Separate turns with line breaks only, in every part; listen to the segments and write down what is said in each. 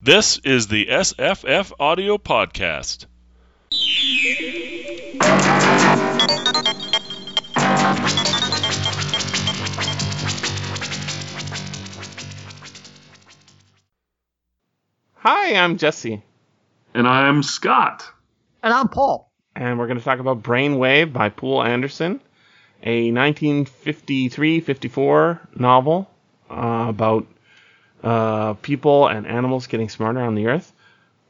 This is the SFF Audio Podcast.
Hi, I'm Jesse,
And I'm Scott.
And I'm Paul.
and we're going to talk about Brainwave by Poul Anderson, a 1953-54 novel uh, about uh, people and animals getting smarter on the Earth.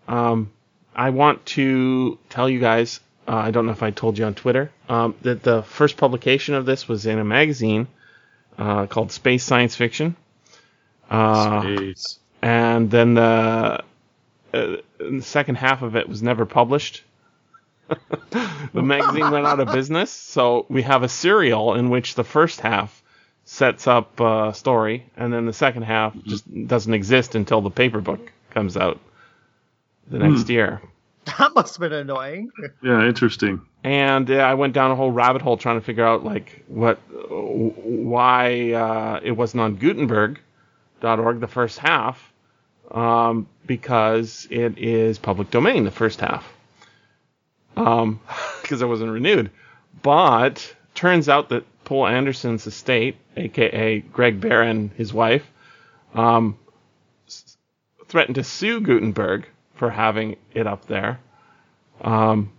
Um, I want to tell you guys, uh, I don't know if I told you on Twitter, um, that the first publication of this was in a magazine uh, called Space Science Fiction. Uh,
Space.
and then the, uh, the second half of it was never published. the magazine went out of business, so we have a serial in which the first half sets up a story, and then the second half just doesn't exist until the paper book comes out the next year.
That must have been annoying.
Yeah, interesting.
And uh, I went down a whole rabbit hole trying to figure out like what, why uh, it wasn't on Gutenberg.org the first half, um, because it is public domain the first half, um, because it wasn't renewed. But turns out that Poul Anderson's estate, aka Greg Bear and, his wife, um, threatened to sue Gutenberg for having it up there um,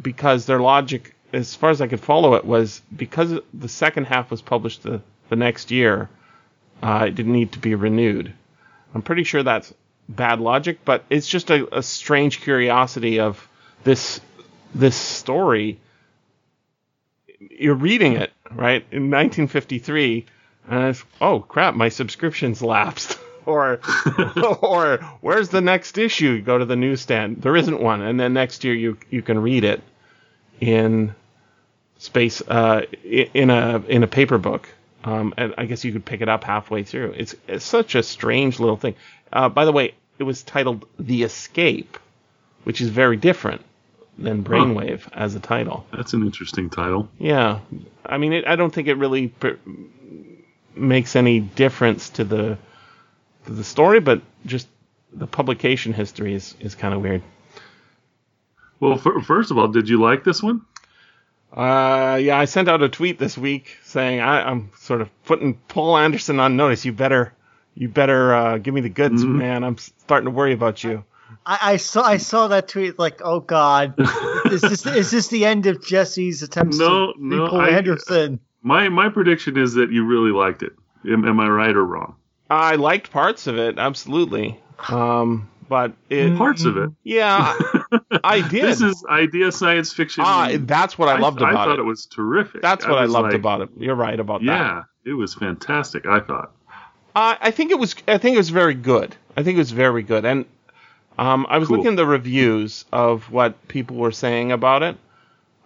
because their logic, as far as I could follow it, was because the second half was published the, the next year, uh, it didn't need to be renewed. I'm pretty sure that's bad logic, but it's just a, a strange curiosity of this this story. You're reading it right in 1953, and it's oh crap, my subscription's lapsed. or or where's the next issue? You go to the newsstand. There isn't one, and then next year you you can read it in space uh, in a in a paper book. Um, and I guess you could pick it up halfway through. It's, it's such a strange little thing. Uh, by the way, it was titled The Escape, which is very different than Brainwave as a title.
That's an interesting title.
Yeah, I mean, it, I don't think it really pr- makes any difference to the to the story, but just the publication history is is kind of weird.
Well, fir- first of all, did you like this one?
Uh, yeah, I sent out a tweet this week saying I, I'm sort of putting Poul Anderson on notice. You better you better uh, give me the goods, man. I'm starting to worry about you.
I, I saw I saw that tweet like, oh god, is this is this the end of Jesse's attempts
No,
to
no, Poul
Anderson?
My my prediction is that you really liked it. Am, am I right or wrong?
I liked parts of it, absolutely. Um, but it,
Parts of it.
yeah, I did.
This is idea science fiction.
ah, that's what I loved
I
about
thought
it.
it was terrific.
That's what I,
was
loved
like,
about it. You're right about that.
Yeah, it was fantastic. I thought.
Uh, I think it was. I think it was very good. I think it was very good. And um, I was
Cool.
looking at the reviews of what people were saying about it,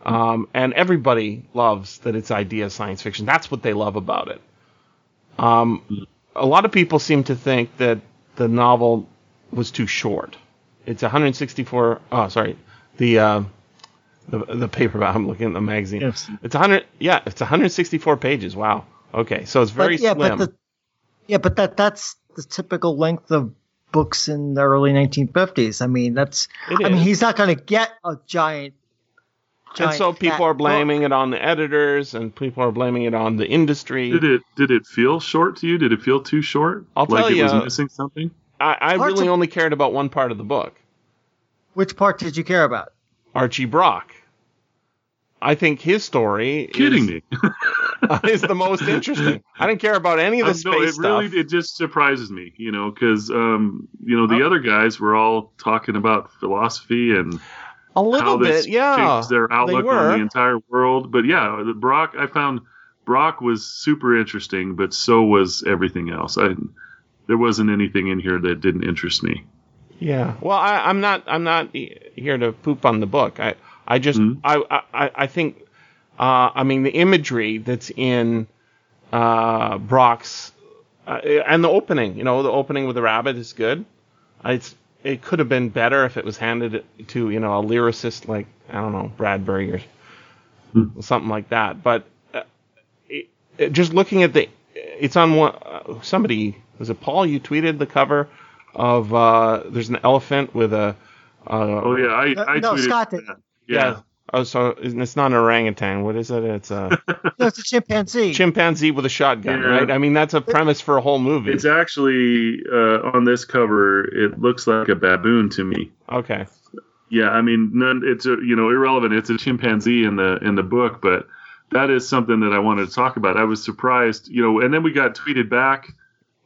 um, and everybody loves that it's idea science fiction. That's what they love about it. Um, a lot of people seem to think that the novel was too short. It's 164. Oh, sorry, the uh, the the paperback. I'm looking at the magazine.
Yes.
It's 100. Yeah, it's 164 pages. Wow. Okay, so it's very
But, yeah,
slim.
but the yeah, but that that's the typical length of books in the early 1950s. I mean, that's
It
I mean, he's not going to get a giant.
and so people
fat
are
book.
blaming it on the editors and people are blaming it on the industry
Did it did it feel short to you? Did it feel too short?
I'll
like
tell
it was missing something?
i, I really
of-
only cared about one part of the book
Which part did you care about?
archie brock i think his story
Kidding
is,
me?
is the most interesting i didn't care about any of the
Um,
space
no, it
stuff
really it just surprises me, you know, because um, you know the
Oh.
other guys were all talking about philosophy and
a
how
little
this
bit yeah
changed their outlook on the entire world. But yeah, Brock I found Brock was super interesting, but so was everything else. I there wasn't anything in here that didn't interest me.
Yeah. Well, I, I'm not. I'm not here to poop on the book. I. I just.
Mhm.
I, I. I think. Uh, I mean, the imagery that's in uh, Brock's uh, and the opening. You know, the opening with the rabbit is good. It's. It could have been better if it was handed to you know a lyricist like I don't know Bradbury or
Hmm.
something like that. But uh, it, it- just looking at the, it's on one. Uh, somebody was it Paul? You tweeted the cover of uh, there's an elephant with a. Uh,
Oh yeah, I,
Uh,
I
no,
tweeted
Scott did.
that.
Yeah.
Yeah.
Oh, so it's not an orangutan. What is it? It's a
No, it's a chimpanzee.
chimpanzee with a shotgun,
Yeah.
right? I mean, that's a premise for a whole movie.
It's actually uh, on this cover. It looks like a baboon to me.
okay.
Yeah, I mean, none. It's a, you know irrelevant. It's a chimpanzee in the in the book, but that is something that I wanted to talk about. I was surprised, you know, and then we got tweeted back.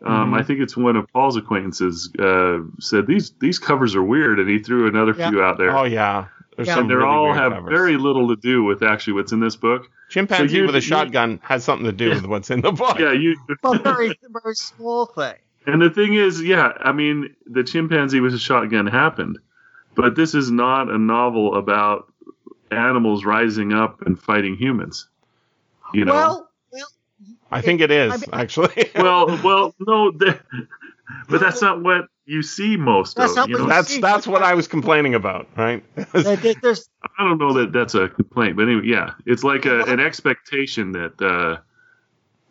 Um,
Mhm.
I think it's one of Paul's acquaintances uh, said these these covers are weird, and he threw another
Yeah.
few out there.
Oh yeah. There's
Yeah.
some
and they
really
all have
covers.
very little to do with actually what's in this book.
chimpanzee
so you-
with a
you-
shotgun has something to do with what's in the book.
Yeah, you.
Well, very, very small thing.
And the thing is, yeah, I mean, the chimpanzee with a shotgun happened, but this is not a novel about animals rising up and fighting humans. You know.
Well, well,
I think it is
I mean-
actually.
well, well, no, the, but that's not what you see most
That's
of.
not
You
what
know,
you
that's
see.
that's what I was complaining about, right?
there- there- there's
I don't know that that's a complaint, but anyway, yeah, it's like a, an expectation that uh,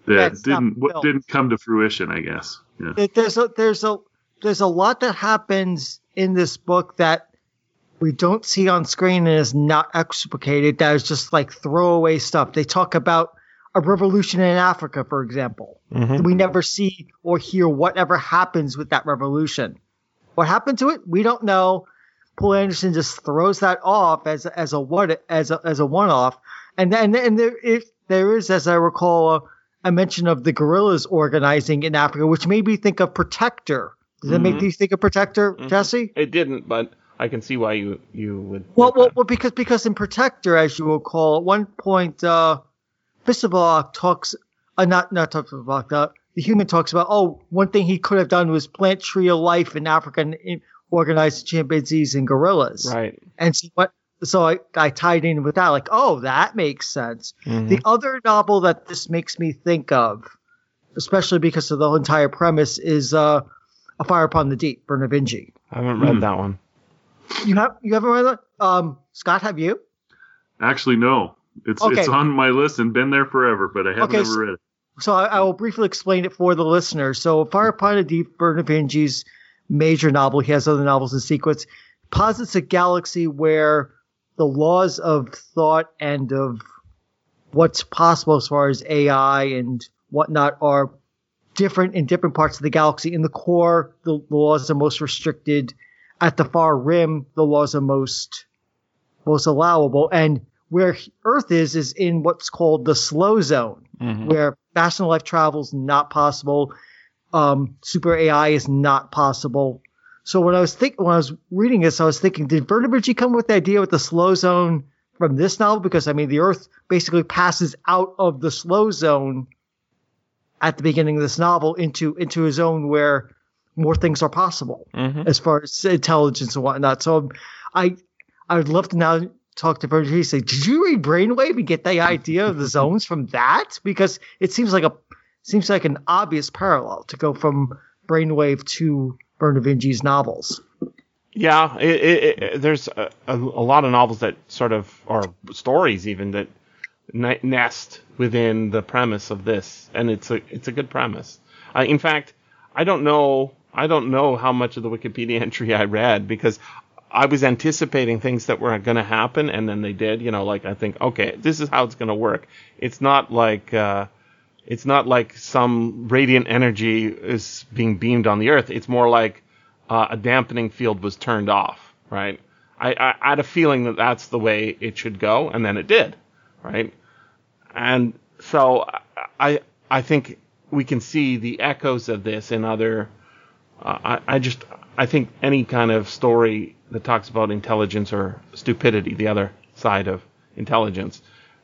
that
That's
didn't what didn't come to fruition, I guess. Yeah.
there- there's a there's a there's a lot that happens in this book that we don't see on screen and is not explicated. That is just like throwaway stuff. They talk about a revolution in Africa, for example.
Mhm.
We never see or hear whatever happens with that revolution. What happened to it? We don't know. Poul Anderson just throws that off as a, as a what as a as a one off, and then and there if there is, as I recall, a, a mention of the guerrillas organizing in Africa, which made me think of Protector. Does that make
Mhm.
you think of Protector,
Mhm.
Jesse?
It didn't, but I can see why you you would.
Well, well, well, because because in Protector, as you will call, at one point, uh, Phssthpok talks, uh, not not Phssthpok, uh, the human talks about, oh, one thing he could have done was plant tree of life in Africa and in, organize chimpanzees and gorillas.
right.
And so what? So I, I tied in with that, like, oh, that makes sense.
Mhm.
The other novel that this makes me think of, especially because of the entire premise, is uh, A Fire Upon the Deep, Vernor Vinge.
I haven't read
Hmm.
that one.
You have you haven't read that? Um, Scott, have you?
Actually, no, it's
Okay.
it's on my list and been there forever, but I haven't
Okay,
ever
so-
read it.
So I, I will briefly explain it for the listener. So Fire mm-hmm. Upon the Deep, Vernor Vinge's major novel, he has other novels in sequence, posits a galaxy where the laws of thought and of what's possible as far as AI and whatnot are different in different parts of the galaxy. In the core, the laws are most restricted. At the far rim, the laws are most most allowable. And where Earth is is in what's called the slow zone
Mhm.
where faster life travel is not possible. Um, super AI is not possible. So when I was think when I was reading this, I was thinking, did Vernor Vinge come up with the idea with the slow zone from this novel? Because I mean, the Earth basically passes out of the slow zone at the beginning of this novel into into a zone where more things are possible
Mhm.
as far as intelligence and whatnot. So I I would love to now talk to Vernor and say, did you read Brainwave and get the idea of the zones from that? Because it seems like a seems like an obvious parallel to go from Brainwave to Vernor Vinge's novels.
Yeah, it, it, it, there's a, a, a lot of novels that sort of, or stories even that ne- nest within the premise of this, and it's a it's a good premise. Uh, in fact, I don't know I don't know how much of the Wikipedia entry I read because I was anticipating things that were going to happen, and then they did. You know, like I think, okay, this is how it's going to work. It's not like. Uh, it's not like some radiant energy is being beamed on the earth. It's more like uh, a dampening field was turned off, right? I, I, I had a feeling that that's the way it should go, and then it did, right? And so I I think we can see the echoes of this in other. Uh, I I just I think any kind of story that talks about intelligence or stupidity, the other side of intelligence,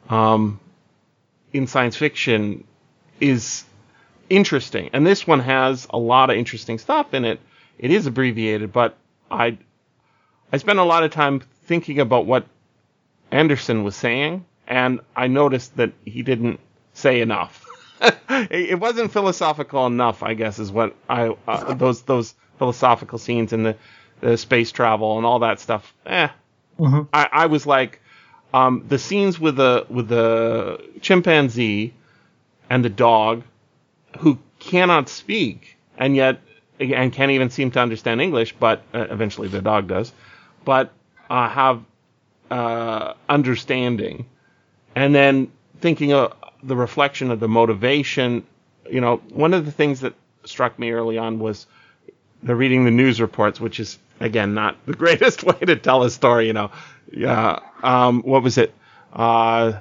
um, in science fiction is interesting. And this one has a lot of interesting stuff in it. It is abbreviated, but I I spent a lot of time thinking about what Anderson was saying, and I noticed that he didn't say enough. it wasn't philosophical enough, I guess, is what I uh, those those philosophical scenes and the, the space travel and all that stuff. Eh,
Mhm.
I, I was like, um, the scenes with the with the chimpanzee and the dog who cannot speak and yet and can't even seem to understand English, but uh, eventually the dog does, but uh, have uh, understanding, and then thinking of the reflection of the motivation. You know, one of the things that struck me early on was they're reading the news reports, which is again not the greatest way to tell a story. You know, yeah. Um, what was it? Uh,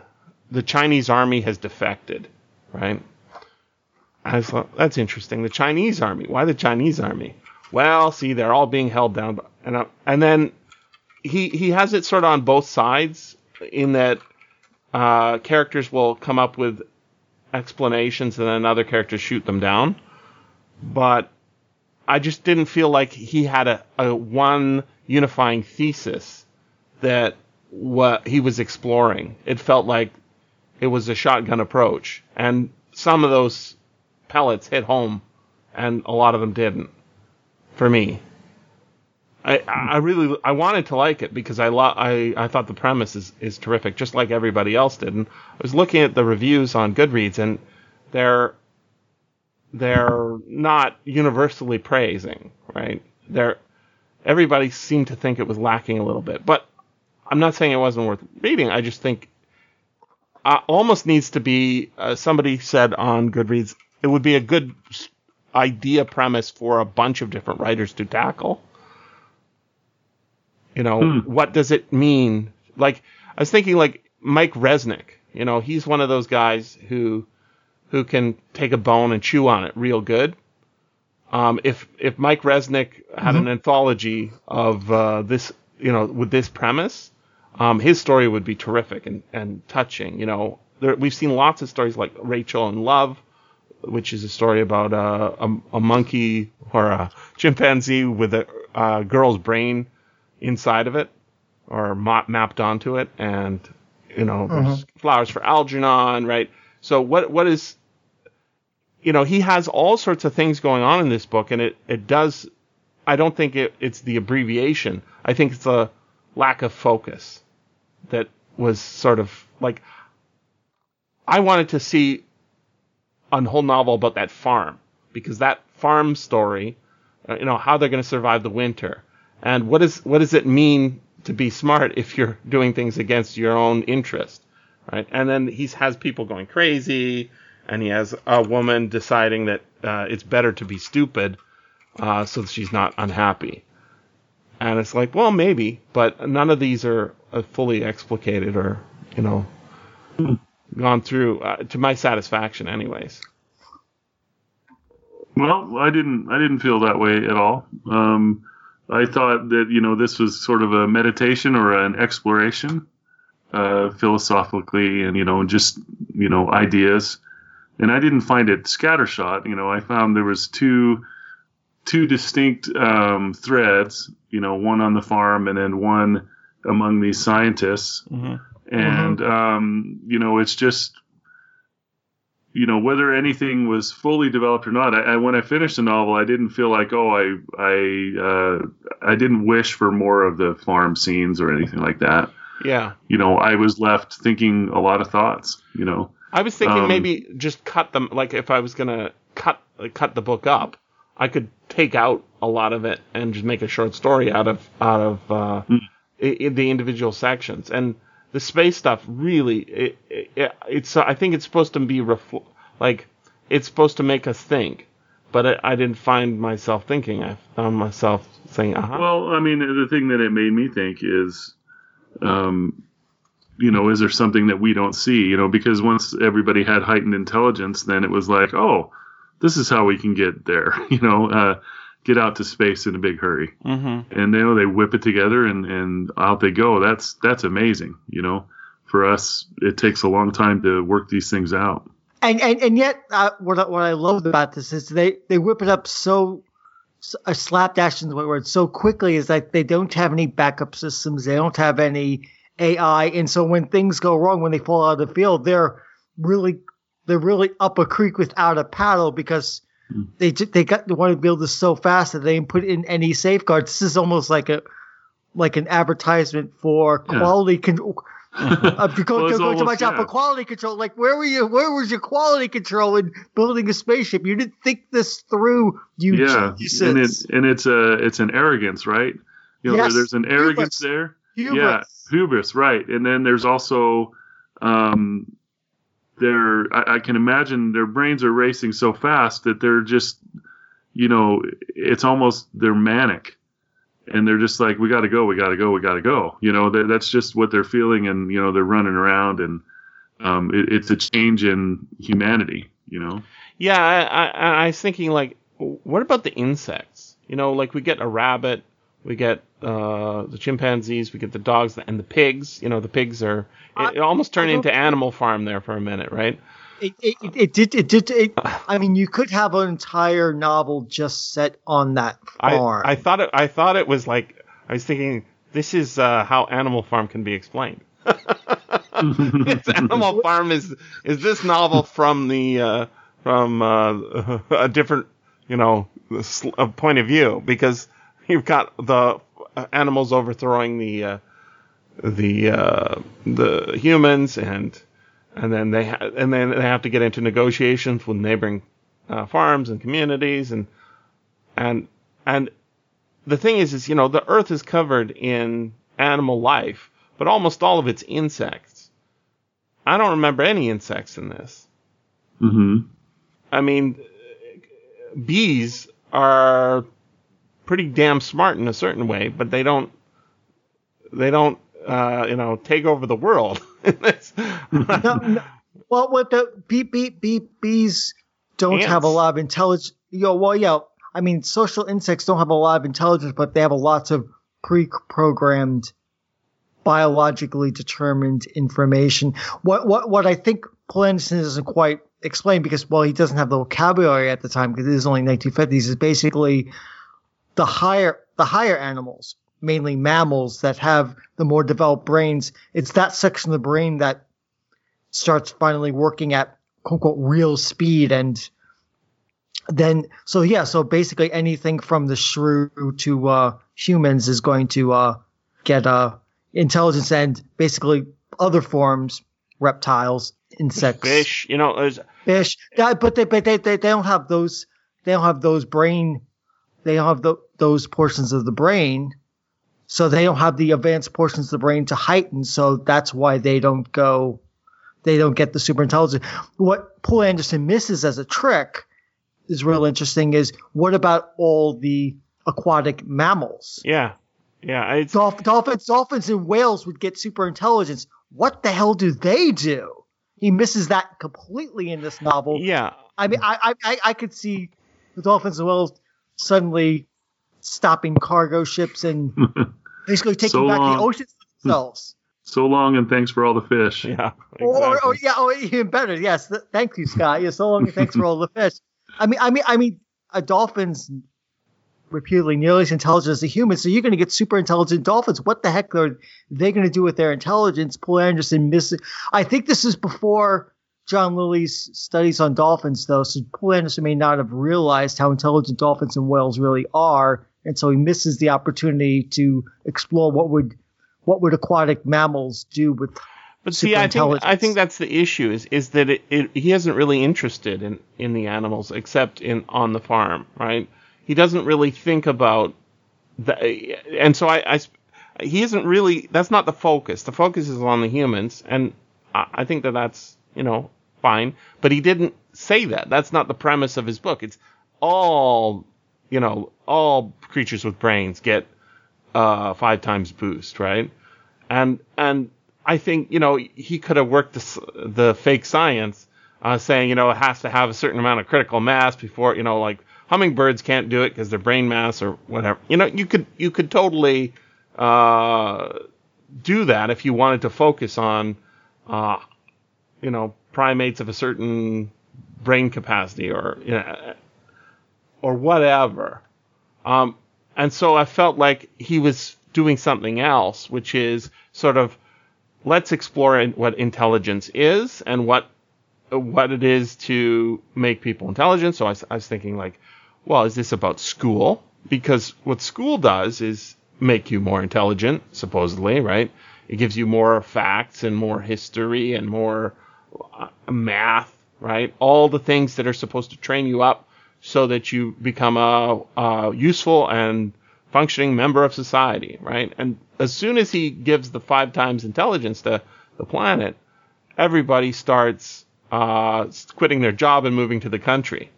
the Chinese army has defected, right? I thought that's interesting. The Chinese army. Why the Chinese army? Well, see, they're all being held down, and uh, and then he he has it sort of on both sides in that uh, characters will come up with explanations and then other characters shoot them down. But I just didn't feel like he had a, a one unifying thesis that what he was exploring. It felt like it was a shotgun approach, and some of those pellets hit home, and a lot of them didn't. For me, I I really I wanted to like it because I lo- I I thought the premise is is terrific, just like everybody else did. And I was looking at the reviews on Goodreads, and they're they're not universally praising, right? They're everybody seemed to think it was lacking a little bit, but I'm not saying it wasn't worth reading. I just think uh, almost needs to be. Uh, somebody said on Goodreads it would be a good idea premise for a bunch of different writers to tackle. You know, hmm. what does it mean? Like I was thinking, like Mike Resnick. You know, he's one of those guys who who can take a bone and chew on it real good. Um, if if Mike Resnick had mm-hmm. an anthology of uh, this, you know, with this premise, um, his story would be terrific and, and touching. You know, there, we've seen lots of stories like Rachel in Love, which is a story about uh, a, a, monkey or a chimpanzee with a, a girl's brain inside of it or mapped onto it, and you know, uh-huh. flowers for Algernon, right? So what what is you know, he has all sorts of things going on in this book, and it, it does. I don't think it, it's the abbreviation. I think it's a lack of focus that was sort of like I wanted to see a whole novel about that farm because that farm story, uh, you know, how they're going to survive the winter, and what is what does it mean to be smart if you're doing things against your own interest, right? And then he has people going crazy, and he has a woman deciding that uh, it's better to be stupid, uh, so she's not unhappy. And it's like, well, maybe, but none of these are uh, fully explicated or, you know, gone through uh, to my satisfaction, anyways.
Well, I didn't. I didn't feel that way at all. Um, I thought that you know this was sort of a meditation or an exploration, uh, philosophically, and you know just you know ideas. And I didn't find it scattershot. You know, I found there was two two distinct um, threads. You know, one on the farm and then one among these scientists. Mm-hmm. And mm-hmm. Um, you know, it's just you know whether anything was fully developed or not. I, I, when I finished the novel, I didn't feel like oh I I uh, I didn't wish for more of the farm scenes or anything like that.
Yeah.
You know, I was left thinking a lot of thoughts. You know.
I was thinking um, maybe just cut them. Like if I was gonna cut cut the book up, I could take out a lot of it and just make a short story out of out of uh, mm. I, the individual sections. And the space stuff really it, it, it's I think it's supposed to be refl- like it's supposed to make us think, but I, I didn't find myself thinking. I found myself saying, uh-huh.
Well, I mean, the thing that it made me think is, um, you know, is there something that we don't see? You know, because once everybody had heightened intelligence, then it was like, oh, this is how we can get there. You know, uh, get out to space in a big hurry. Mm-hmm. And you know they whip it together and and out they go. That's that's amazing. You know, for us it takes a long time to work these things out.
And and and yet uh, what what I love about this is they they whip it up so. A slapdash in the word so quickly is that they don't have any backup systems. They don't have any AI, and so when things go wrong, when they fall out of the field, they're really they're really up a creek without a paddle because hmm. they they got they want to build this so fast that they didn't put in any safeguards. This is almost like a like an advertisement for quality yeah. control. Uh, go,
Well,
go,
it's
go to my job
yeah.
for quality control. Like, where were you? Where was your quality control in building a spaceship? You didn't think this through. You
yeah,
geniuses.
and it and it's a it's an arrogance, right? You know,
Yes,
there's an arrogance
hubris.
there.
Hubris.
Yeah, hubris, right? And then there's also, um, their I, I can imagine their brains are racing so fast that they're just, you know, it's almost they're manic, and they're just like, we got to go, we got to go, we got to go. You know, that, that's just what they're feeling, and you know, they're running around, and um, it, it's a change in humanity. You know.
Yeah, I, I, I was thinking like, what about the insects? You know, like we get a rabbit, we get uh, the chimpanzees, we get the dogs and the pigs. You know, the pigs are. It, it almost turned into Animal Farm there for a minute, right?
It, it, it, did. It did. It, I mean, you could have an entire novel just set on that
I,
farm.
I thought it. I thought it was like I was thinking this is uh, how Animal Farm can be explained. It's Animal Farm is is this novel from the uh, from uh, a different you know sl- uh, point of view because you've got the animals overthrowing the uh, the uh, the humans and and then they ha- and then they have to get into negotiations with neighboring uh, farms and communities and and and the thing is is you know the earth is covered in animal life but almost all of it's insects. I don't remember any insects in this.
Hmm
i mean bees are pretty damn smart in a certain way but they don't they don't uh, you know take over the world
no, no, well, what the beep beep beep bees don't have a lot of intelligence. Know, well, yeah. I mean, social insects don't have a lot of intelligence, but they have a lots of pre-programmed, biologically determined information. What what what I think Poul Anderson doesn't quite explain because well, he doesn't have the vocabulary at the time because it is only 1950s. Is basically the higher the higher animals, mainly mammals that have the more developed brains. It's that section of the brain that starts finally working at quote unquote real speed and then so yeah so basically anything from the shrew to uh humans is going to uh get uh intelligence and basically other forms reptiles insects
fish you know there's
fish Yeah, but they but they, they they don't have those they don't have those brain they don't have tho- those portions of the brain so they don't have the advanced portions of the brain to heighten so that's why they don't go they don't get the super intelligence what poul anderson misses as a trick is real interesting is what about all the aquatic mammals?
Yeah yeah
Dolph- dolphins dolphins and whales would get super intelligence what the hell do they do? He misses that completely in this novel.
Yeah.
I mean, I, I, I, could see the Dolphins as well suddenly stopping cargo ships and basically taking
So
back
long.
the oceans themselves.
So long, and thanks for all the fish.
yeah
Or, or, or yeah, or even better. Yes, th- thank you, Scott. Yeah, so long. and Thanks for all the fish. I mean, I mean, I mean, a dolphin's reputedly nearly as intelligent as a human, so you're going to get super intelligent dolphins. What the heck are they going to do with their intelligence? Poul Anderson misses. I think this is before John Lilly's studies on dolphins, though, so Poul Anderson may not have realized how intelligent dolphins and whales really are, and so he misses the opportunity to explore what would what would aquatic mammals do with
But see, I think I think that's the issue is is that it, it, he isn't really interested in in the animals except in on the farm, right? He doesn't really think about the, and so I, I he isn't really that's not the focus. The focus is on the humans, and I, I think that that's you know fine. But he didn't say that. That's not the premise of his book. It's all you know, all creatures with brains get uh, five times boost, right? and and I think you know he could have worked the, the fake science, uh, saying you know it has to have a certain amount of critical mass before you know like hummingbirds can't do it because their brain mass or whatever. You know you could you could totally uh, do that if you wanted to focus on uh, you know primates of a certain brain capacity or you know, or whatever. Um, and so I felt like he was doing something else, which is sort of let's explore what intelligence is and what what it is to make people intelligent. So I, I was thinking like, well, is this about school? Because what school does is make you more intelligent, supposedly, right? It gives you more facts and more history and more uh, math, right? All the things that are supposed to train you up so that you become a, a useful and functioning member of society, right? And as soon as he gives the five times intelligence to the planet, everybody starts uh, quitting their job and moving to the country.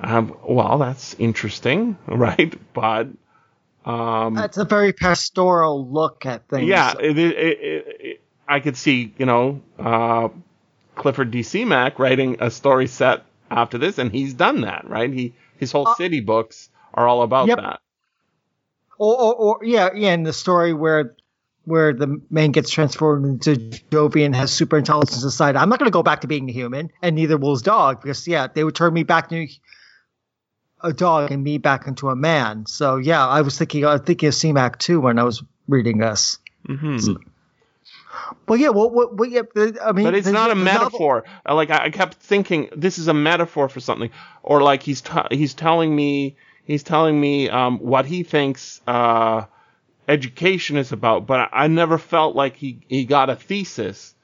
Um, well, that's interesting, right? But um,
That's a very pastoral look at things.
yeah, it, it, it, I could see, you know, uh, Clifford D. Simak writing a story set after this, and he's done that, right? He his whole
Uh,
city books are all about
Yep.
that.
Or, or, or yeah, yeah, in the story where where the man gets transformed into Jovi and has super intelligence aside, I'm not going to go back to being a human, and neither will his dog, because yeah, they would turn me back to a dog and me back into a man. So yeah, I was thinking, I was thinking of Simak too when I was reading this.
hmm
But yeah, what, what, what yeah, I mean,
But it's not a
novel-
metaphor. Uh, Like I I kept thinking, this is a metaphor for something, or like he's t- he's telling me he's telling me um, what he thinks uh, education is about. But I, I never felt like he he got a thesis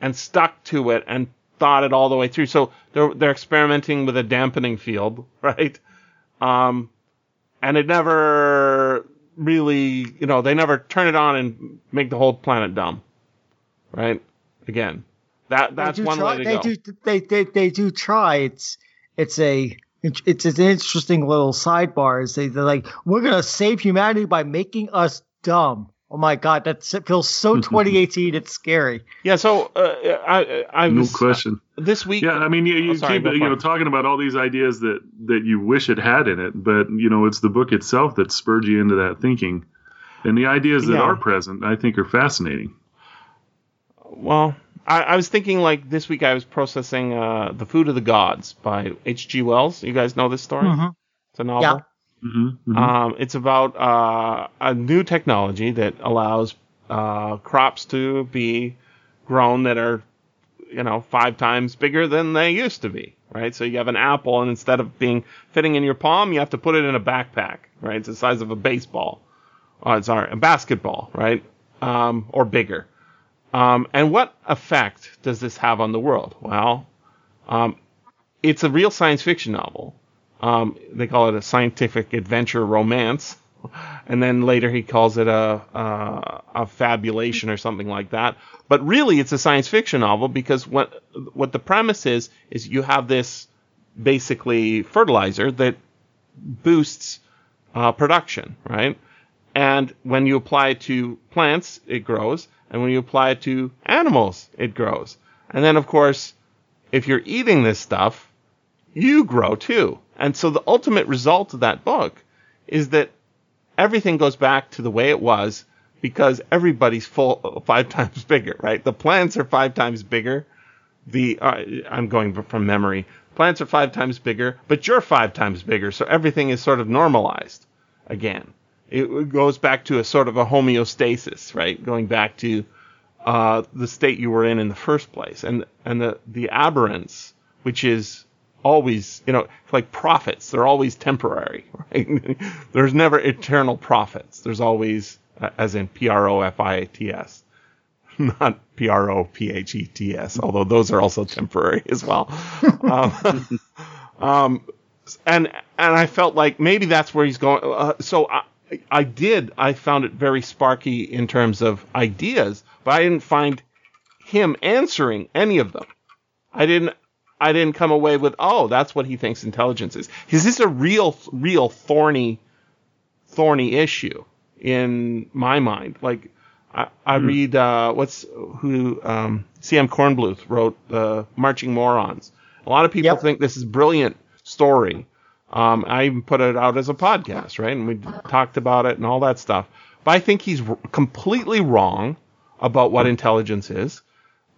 and stuck to it and thought it all the way through. So they're they're experimenting with a dampening field, right? Um, and it never really, you know, they never turn it on and make the whole planet dumb, right? Again, that
They
that's
do
one
try,
way to
they
go.
Do, they, they, they do try. It's it's a it's an interesting little sidebar. Is they, they're like, we're gonna save humanity by making us dumb. Oh my god, that feels so 2018. It's scary.
Yeah, so uh, I I
No
was
question.
this week.
Yeah, I mean, you, you
Oh, sorry,
keep you know talking about all these ideas that that you wish it had in it, but you know it's the book itself that spurred you into that thinking, and the ideas that
Yeah.
are present, I think, are fascinating.
Well, I, I was thinking like this week I was processing uh, The Food of the Gods by H.G. Wells. You guys know this story?
Mhm.
It's a novel.
Yeah.
Mm-hmm,
Um, it's about uh, a new technology that allows uh, crops to be grown that are, you know, five times bigger than they used to be, right? So you have an apple, and instead of being fitting in your palm, you have to put it in a backpack, right? It's the size of a baseball. Oh, sorry, a basketball, right? Um, or bigger. Um, and what effect does this have on the world? Well, um, it's a real science fiction novel. Um, they call it a scientific adventure romance, and then later he calls it a, a a fabulation or something like that. But really, it's a science fiction novel because what what the premise is is you have this basically fertilizer that boosts uh, production, right? And when you apply it to plants, it grows, and when you apply it to animals, it grows. And then, of course, if you're eating this stuff, you grow too. And so the ultimate result of that book is that everything goes back to the way it was because everybody's full five times bigger, right? The plants are five times bigger. The uh, I'm going from memory. Plants are five times bigger, but you're five times bigger, so everything is sort of normalized again. It goes back to a sort of a homeostasis, right? Going back to uh, the state you were in in the first place, and and the the aberrance, which is always, you know, like profits, they're always temporary, right? There's never eternal profits. There's always, uh, as in P R O F I T S, not P R O P H E T S, although those are also temporary as well. um, um, and and I felt like maybe that's where he's going. Uh, so I, I did. I found it very sparky in terms of ideas, but I didn't find him answering any of them. I didn't. I didn't come away with, oh, that's what he thinks intelligence is. Because this is a real, real thorny, thorny issue in my mind. Like, I, I read uh, what's who um, C.M. Kornbluth wrote uh, Marching Morons. A lot of people
Yep.
think this is brilliant story. Um, I even put it out as a podcast, right? And we talked about it and all that stuff. But I think he's r- completely wrong about what intelligence is.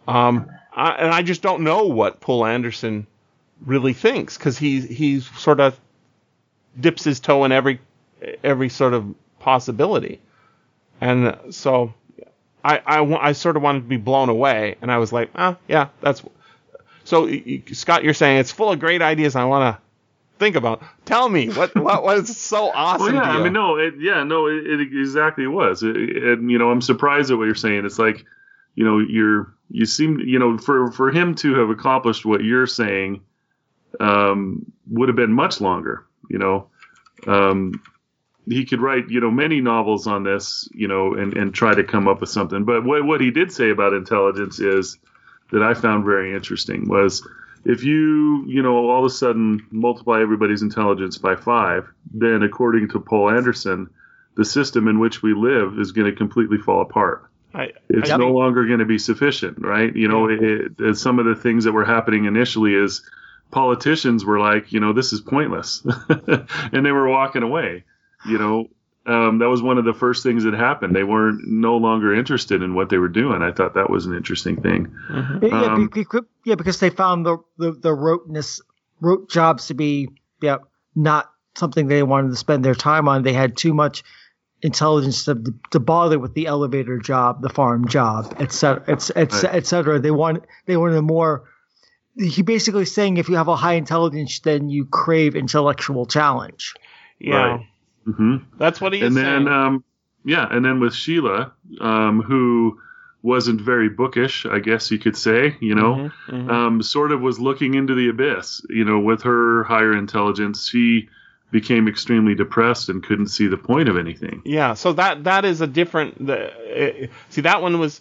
Um, I, and I just don't know what Poul Anderson really thinks because he he's sort of dips his toe in every every sort of possibility, and so I I, I sort of wanted to be blown away, and I was like, ah, yeah, that's so Scott, you're saying it's full of great ideas. I want to think about. Tell me what what was so awesome.
Well, yeah? I mean, no, it, yeah, no, it, it exactly was. It, and you know, I'm surprised at what you're saying. It's like, you know, you're you seem, you know, for for him to have accomplished what you're saying, um, would have been much longer. You know, um, he could write, you know, many novels on this, you know, and and try to come up with something. But what what he did say about intelligence is that I found very interesting was if you, you know, all of a sudden multiply everybody's intelligence by five, then according to Poul Anderson, the system in which we live is going to completely fall apart.
I,
It's
I
no longer going to be sufficient, right? You know, it, it, some of the things that were happening initially is politicians were like, you know, this is pointless, and they were walking away. You know, um, that was one of the first things that happened. They weren't no longer interested in what they were doing. I thought that was an interesting thing.
Yeah,
Um,
be- be- yeah, because they found the the, the roteness rote jobs to be yeah not something they wanted to spend their time on. They had too much intelligence to, to bother with the elevator job, the farm job, et cetera, et, et, et cetera. They want they wanted a more. He basically saying if you have a high intelligence, then you crave intellectual challenge.
yeah,
Right. Hmm
that's what he's
and
saying.
And then um, yeah, and then with Sheila, um, who wasn't very bookish, I guess you could say, you know,
Mhm, mhm.
um, sort of was looking into the abyss. You know, with her higher intelligence, she became extremely depressed and couldn't see the point of anything.
Yeah, so that that is a different. The, uh, see, that one was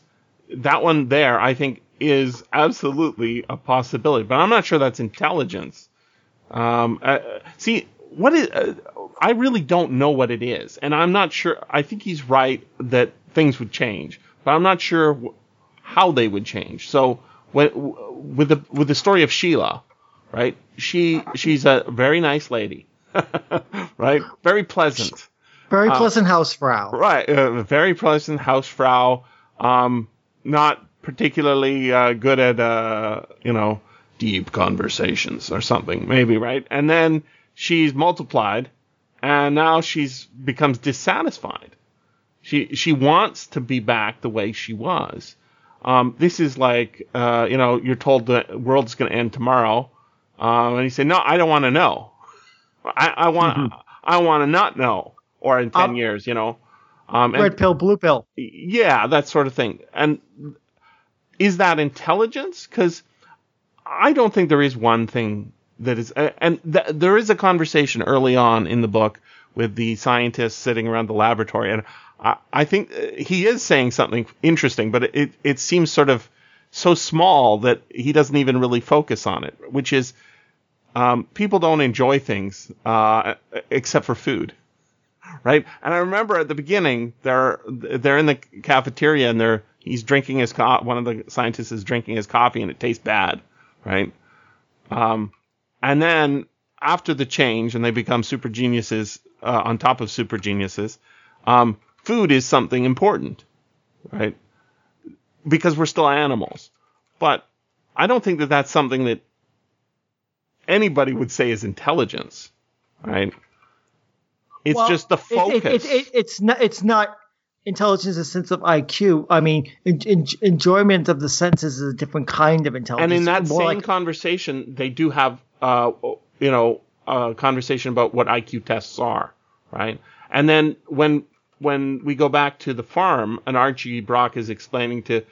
that one there. I think is absolutely a possibility, but I'm not sure that's intelligence. Um, uh, see, what is? Uh, I really don't know what it is, and I'm not sure. I think he's right that things would change, but I'm not sure how they would change. So when, w- with the with the story of Sheila, right? She she's a very nice lady, right? Very pleasant.
Very pleasant housefrau.
Right, a very pleasant housefrau. Um, not particularly uh, good at uh, you know deep conversations or something, maybe right. And then she's multiplied, and now she's becomes dissatisfied. She she wants to be back the way she was. Um, this is like uh, you know you're told the world's going to end tomorrow, um, and you say no, I don't want to know. I, I want I want to not know, or in ten
Um,
years, you know. Um,
Red pill, blue pill.
yeah, that sort of thing. And is that intelligence? Because I don't think there is one thing that is. And th- there is a conversation early on in the book with the scientists sitting around the laboratory, and I, I think uh, he is saying something interesting, but it it seems sort of so small that he doesn't even really focus on it, which is. Um, people don't enjoy things uh, except for food right? And I remember at the beginning, they're they're in the cafeteria and they're he's drinking his co- one of the scientists is drinking his coffee and it tastes bad, right? Um, and then after the change and they become super geniuses uh, on top of super geniuses, um, food is something important, right? Because we're still animals, but I don't think that that's something that anybody would say is intelligence, right? It's
Well,
just the
it- it-
focus.
It, it, it's not. It's not intelligence in the sense of IQ. I mean, en- en- enjoyment of the senses is a different kind of intelligence.
and in that same
like-
conversation, they do have, uh, you know, a conversation about what IQ tests are, right? And then when when we go back to the farm, and Archie Brock is explaining to,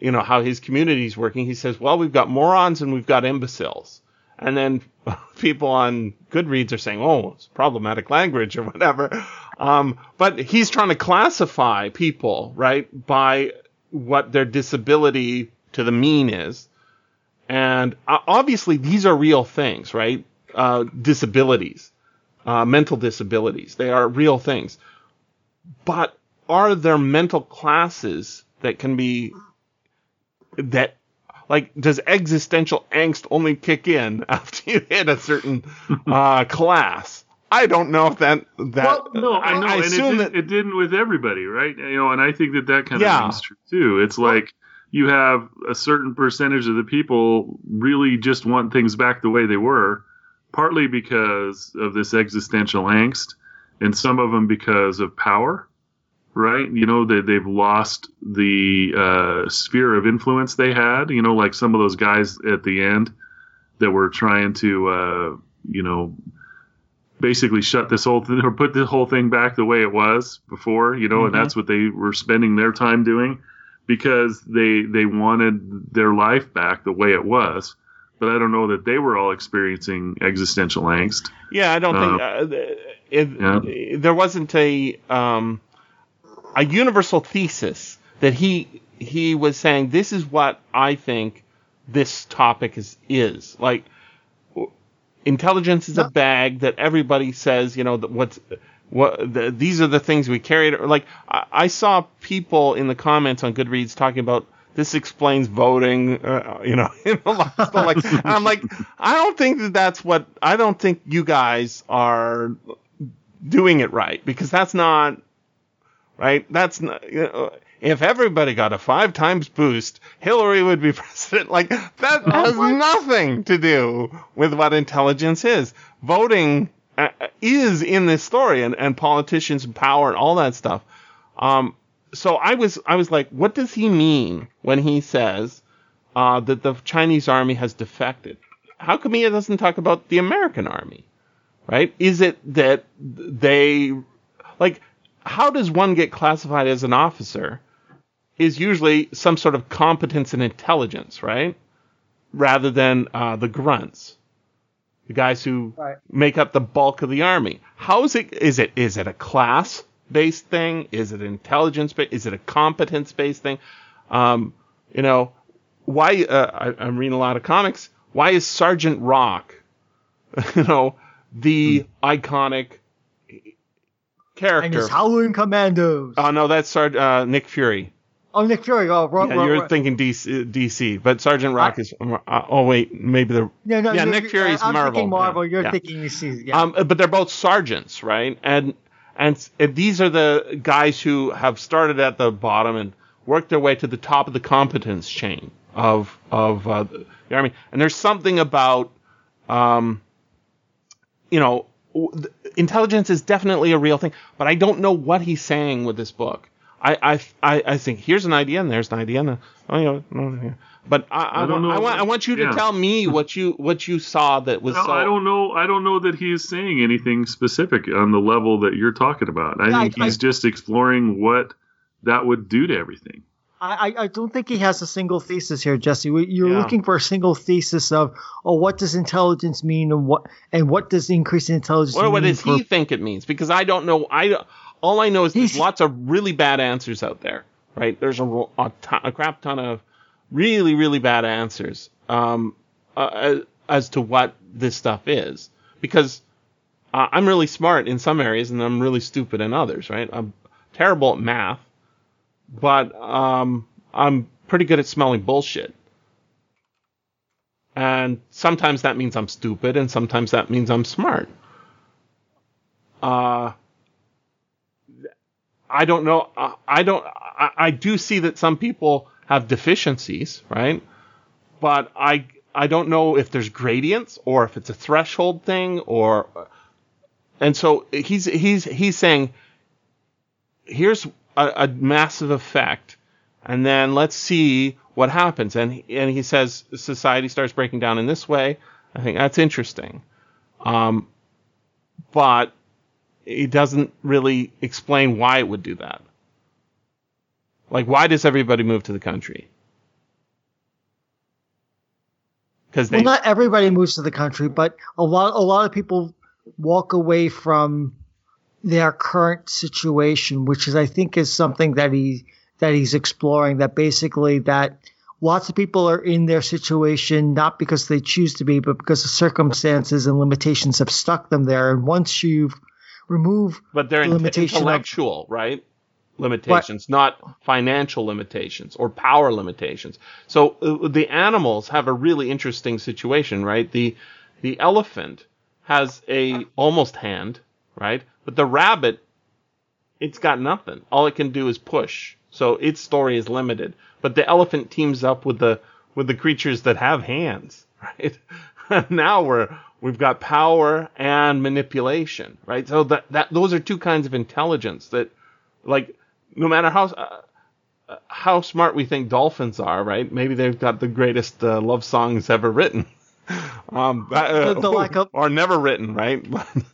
you know, how his community is working, he says, "Well, we've got morons and we've got imbeciles." And then people on Goodreads are saying, "Oh, it's problematic language or whatever." Um, but he's trying to classify people, right, by what their disability to the mean is. And uh, obviously, these are real things, right? Uh, disabilities, uh, mental disabilities, they are real things. But are there mental classes that can be that like does existential angst only kick in after you hit a certain uh, class? I don't know if that that
Well,
No, I know, and it,
assume
did,
that
it didn't with everybody, right? You know, and I think that that kind of
Yeah.
rings true too. It's like you have a certain percentage of the people really just want things back the way they were, partly because of this existential angst, and some of them because of power, right? You know, they they've lost the uh, sphere of influence they had. You know, like some of those guys at the end that were trying to, uh, you know basically shut this whole thing or put the whole thing back the way it was before, you know,
Mhm.
and that's what they were spending their time doing because they they wanted their life back the way it was. But I don't know that they were all experiencing existential angst.
Yeah, I don't think
Uh,
uh, it, there wasn't a um, a universal thesis that he he was saying this is what I think this topic is is like. Intelligence is a bag that everybody says, you know, that what's what the, these are the things we carried. Like I, I saw people in the comments on Goodreads talking about this explains voting, uh, you know, lot of stuff like. I'm like, I don't think that that's what. I don't think you guys are doing it right because that's not right. That's not. You know, if everybody got a five times boost, Hillary would be president. Like that has nothing to do with what intelligence is. Voting is in this story, and, and politicians and power and all that stuff. Um, so I was I was like, what does he mean when he says uh, that the Chinese army has defected? How come he doesn't talk about the American army? Right? Is it that they like how does one get classified as an officer? Is usually some sort of competence and intelligence, right? Rather than uh, the grunts, the guys who
Right.
make up the bulk of the army. How is it? Is it is it a class based thing? Is it intelligence based? Is it a competence based thing? Um, you know, why? Uh, I, I'm reading a lot of comics. Why is Sergeant Rock, you know, the iconic character?
and his Howling Commandos.
Oh no, that's Sar- uh, Nick Fury.
Oh, Nick Fury. Oh, right,
Yeah,
right,
you're
right.
thinking DC, DC, but Sergeant Rock is. Uh, oh wait, maybe the
No, no,
yeah,
you're-
Nick Fury's
I'm
Marvel.
thinking Marvel.
yeah,
You're
yeah.
thinking DC. Yeah.
Um, but they're both sergeants, right? And and these are the guys who have started at the bottom and worked their way to the top of the competence chain of of uh, the army. And there's something about, um, you know, w- intelligence is definitely a real thing, but I don't know what he's saying with this book. I I, I, I think here's an idea and there's an idea and oh yeah, no, yeah. but I I,
I don't
want, I
know.
want I want you to
Yeah.
tell me what you what you saw that was
No,
so
I don't know. I don't know that he's saying anything specific on the level that you're talking about. I
Yeah,
think
I-
he's just exploring what that would do to everything.
I, I I don't think he has a single thesis here, Jesse. You're
Yeah.
looking for a single thesis of, oh, what does intelligence mean, and what and what does increase in intelligence
Or what does
for
he think it means? Because I don't know. I all I know is there's lots of really bad answers out there. Right? There's a, a, ton, a crap ton of really really bad answers um, uh, as, as to what this stuff is. Because uh, I'm really smart in some areas and I'm really stupid in others. Right? I'm terrible at math, but um, I'm pretty good at smelling bullshit. And sometimes that means I'm stupid, and sometimes that means I'm smart. Uh, I don't know. uh, I don't. I, I do see that some people have deficiencies, right? But I I don't know if there's gradients or if it's a threshold thing or. And so he's he's he's saying, here's a, a massive effect, and then let's see what happens. And and he says society starts breaking down in this way. I think that's interesting. Um, but it doesn't really explain why it would do that. Like, why does everybody move to the country? Because
well, not everybody moves to the country, but a lot a lot of people walk away from their current situation, which is I think is something that he that he's exploring. That basically that lots of people are in their situation not because they choose to be, but because the circumstances and limitations have stuck them there. And once you've remove
but they're
the limitation of-
intellectual, right? Limitations, not financial limitations or power limitations. So uh, the animals have a really interesting situation, right? The the elephant has a almost hand, right? But the rabbit, it's got nothing. All it can do is push. So its story is limited. But the elephant teams up with the with the creatures that have hands, right? now we're we've got power and manipulation, right? So that that those are two kinds of intelligence that, like, no matter how uh, uh, how smart we think dolphins are, right? Maybe they've got the greatest uh, love songs ever written, um, uh,
The- the lack of-
or never written, right?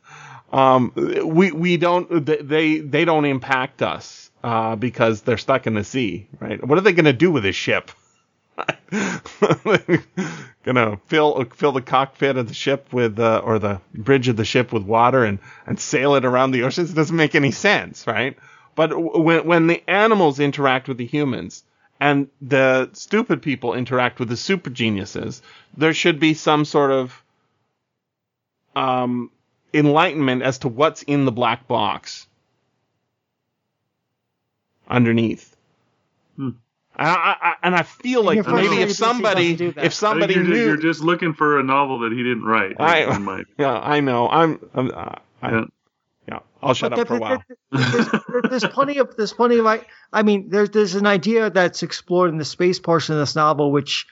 um, we we don't they they don't impact us uh, because they're stuck in the sea, right? What are they going to do with this ship? gonna fill fill the cockpit of the ship with uh, or the bridge of the ship with water and and sail it around the oceans. It doesn't make any sense, right? But when when the animals interact with the humans and the stupid people interact with the super geniuses, there should be some sort of um, enlightenment as to what's in the black box underneath.
Hmm.
I, I, and I feel like
you're
maybe if somebody
doesn't do that.
if somebody
you're,
knew
you're just looking for a novel that he didn't write.
I-
in my-
yeah I know I'm, I'm uh, I,
Yeah.
yeah I'll shut
But
up for a while
there- there's, there's plenty of there's plenty of like I mean there's there's an idea that's explored in the space portion of this novel which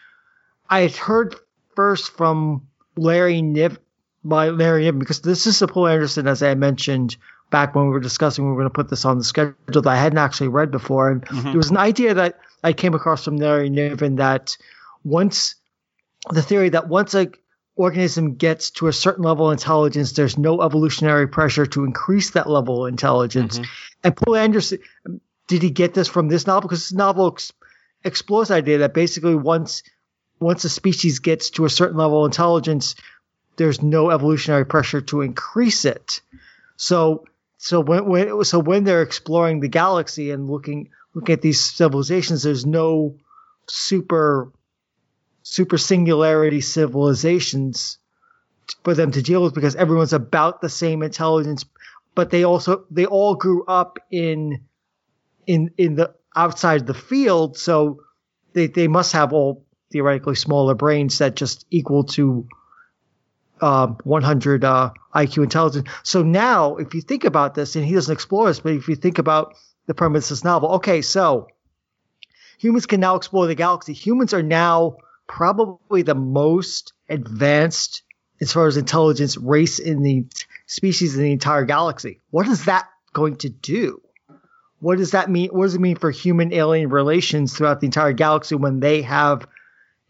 I had heard first from Larry Niv by Larry Niven because this is the Poul Anderson as I mentioned back when we were discussing we were going to put this on the schedule that I hadn't actually read before and there was an idea that I came across from Larry Niven that once the theory that once a organism gets to a certain level of intelligence, there's no evolutionary pressure to increase that level of intelligence. Mm-hmm. And Poul Anderson, did he get this from this novel? Because this novel ex- explores the idea that basically once once a species gets to a certain level of intelligence, there's no evolutionary pressure to increase it. So so when, when so when they're exploring the galaxy and looking looking at these civilizations, there's no super super singularity civilizations for them to deal with because everyone's about the same intelligence, but they also they all grew up in in in the outside the field, so they they must have all theoretically smaller brains that just equal to um, 100 uh, IQ intelligence. So now, if you think about this, and he doesn't explore this, but if you think about the premise of this novel, okay, so humans can now explore the galaxy. Humans are now probably the most advanced as far as intelligence race in the species in the entire galaxy. What is that going to do? What does that mean? What does it mean for human alien relations throughout the entire galaxy when they have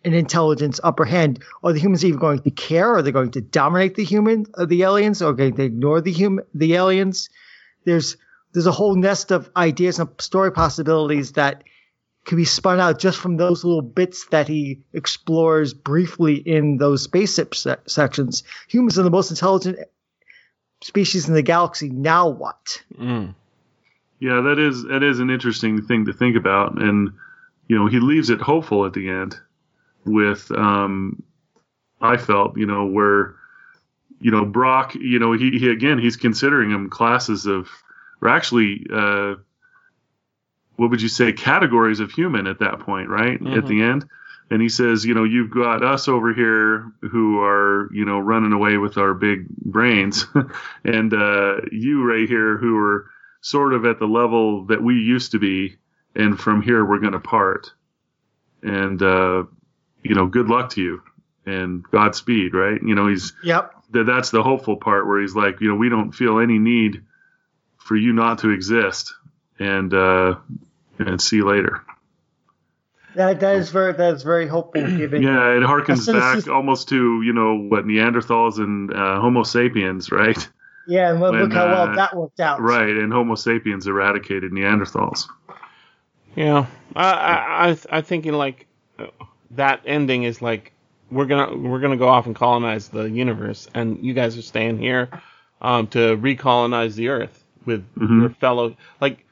an intelligence upper hand? Are the humans even going to care? Are they going to dominate the human, uh, the aliens? Or are they going to ignore the human, the aliens? There's there's a whole nest of ideas and story possibilities that could be spun out just from those little bits that he explores briefly in those spaceship se- sections. Humans are the most intelligent species in the galaxy. Now what?
Mm.
Yeah, that is that is an interesting thing to think about, and you know he leaves it hopeful at the end with um, I felt you know where you know Brock you know he, he again he's considering them classes of or actually uh, what would you say categories of human at that point right at the end and he says you know you've got us over here who are you know running away with our big brains and uh, you right here who are sort of at the level that we used to be, and from here we're going to part. And uh, you know, good luck to you and Godspeed, right? You know, he's
Yep.
that that's the hopeful part where he's like, you know, we don't feel any need for you not to exist, and uh, and see you later.
That that is very that is very hopeful. Given
Yeah, it harkens back
is-
almost to you know what Neanderthals and uh, Homo sapiens, right?
yeah, and look,
when,
look how well
uh,
that worked out.
Right, and Homo sapiens eradicated Neanderthals.
Yeah, I, I, I, I'm thinking like uh, that ending is like we're gonna we're gonna go off and colonize the universe, and you guys are staying here um, to recolonize the Earth with
Mhm.
your fellow. Like,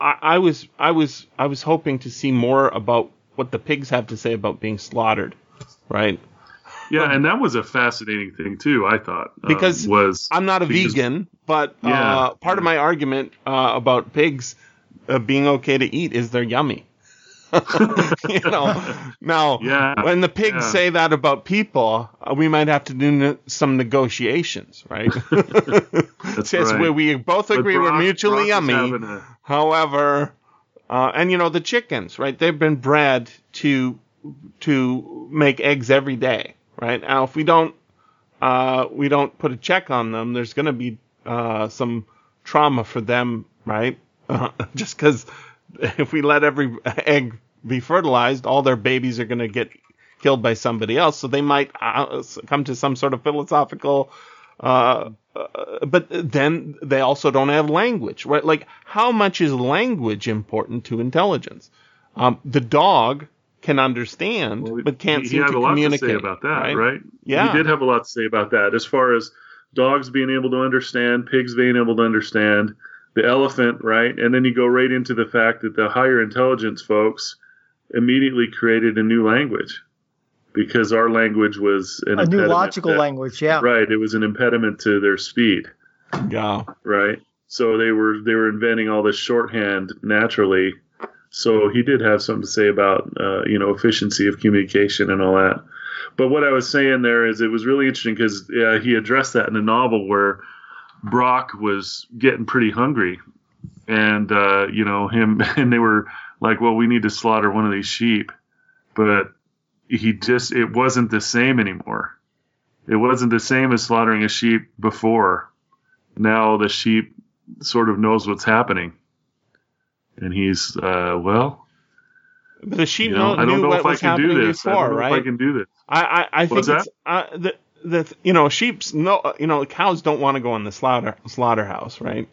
I, I was I was I was hoping to see more about what the pigs have to say about being slaughtered, right?
Yeah, and that was a fascinating thing too. I thought um,
Because
was
I'm not a
because-
vegan, but
Yeah.
uh, part of my argument uh, about pigs uh, being okay to eat is they're yummy. you know, now
Yeah,
when the pigs
yeah.
say that about people, uh, we might have to do some negotiations, right?
That's
Since
right.
we, we both agree we're mutually
Brock
yummy.
a-
However, uh, and you know the chickens, right? They've been bred to to make eggs every day, right? Now, if we don't uh, we don't put a check on them, there's going to be uh, some trauma for them, right? Uh, just because if we let every egg be fertilized, all their babies are going to get killed by somebody else. So they might uh, come to some sort of philosophical uh, uh, but then they also don't have language, right? Like, how much is language important to intelligence? Um, the dog can understand,
Well,
but can't
he,
seem
he
to
a lot
communicate.
to say about that,
right?
right?
Yeah.
he did have a lot to say about that. As far as dogs being able to understand, pigs being able to understand, the elephant, right? And then you go right into the fact that the higher intelligence folks immediately created a new language because our language was an
a new logical
that-
language. Yeah.
Right, it was an impediment to their speed.
Yeah.
right? So they were they were inventing all this shorthand naturally. So he did have something to say about uh, you know efficiency of communication and all that. But what I was saying there is it was really interesting because uh, he addressed that in a novel where Brock was getting pretty hungry, and uh, you know him and they were like, well, we need to slaughter one of these sheep, but he just it wasn't the same anymore. It wasn't the same as slaughtering a sheep before now the sheep sort of knows what's happening. And he's, uh, well,
But the sheep
you know,
know,
I don't know if I can do this. I don't know
right?
if I can do this.
I, I, I think it's, uh, the, the, you know, sheep's no, you know, cows don't want to go in the slaughter slaughterhouse, right?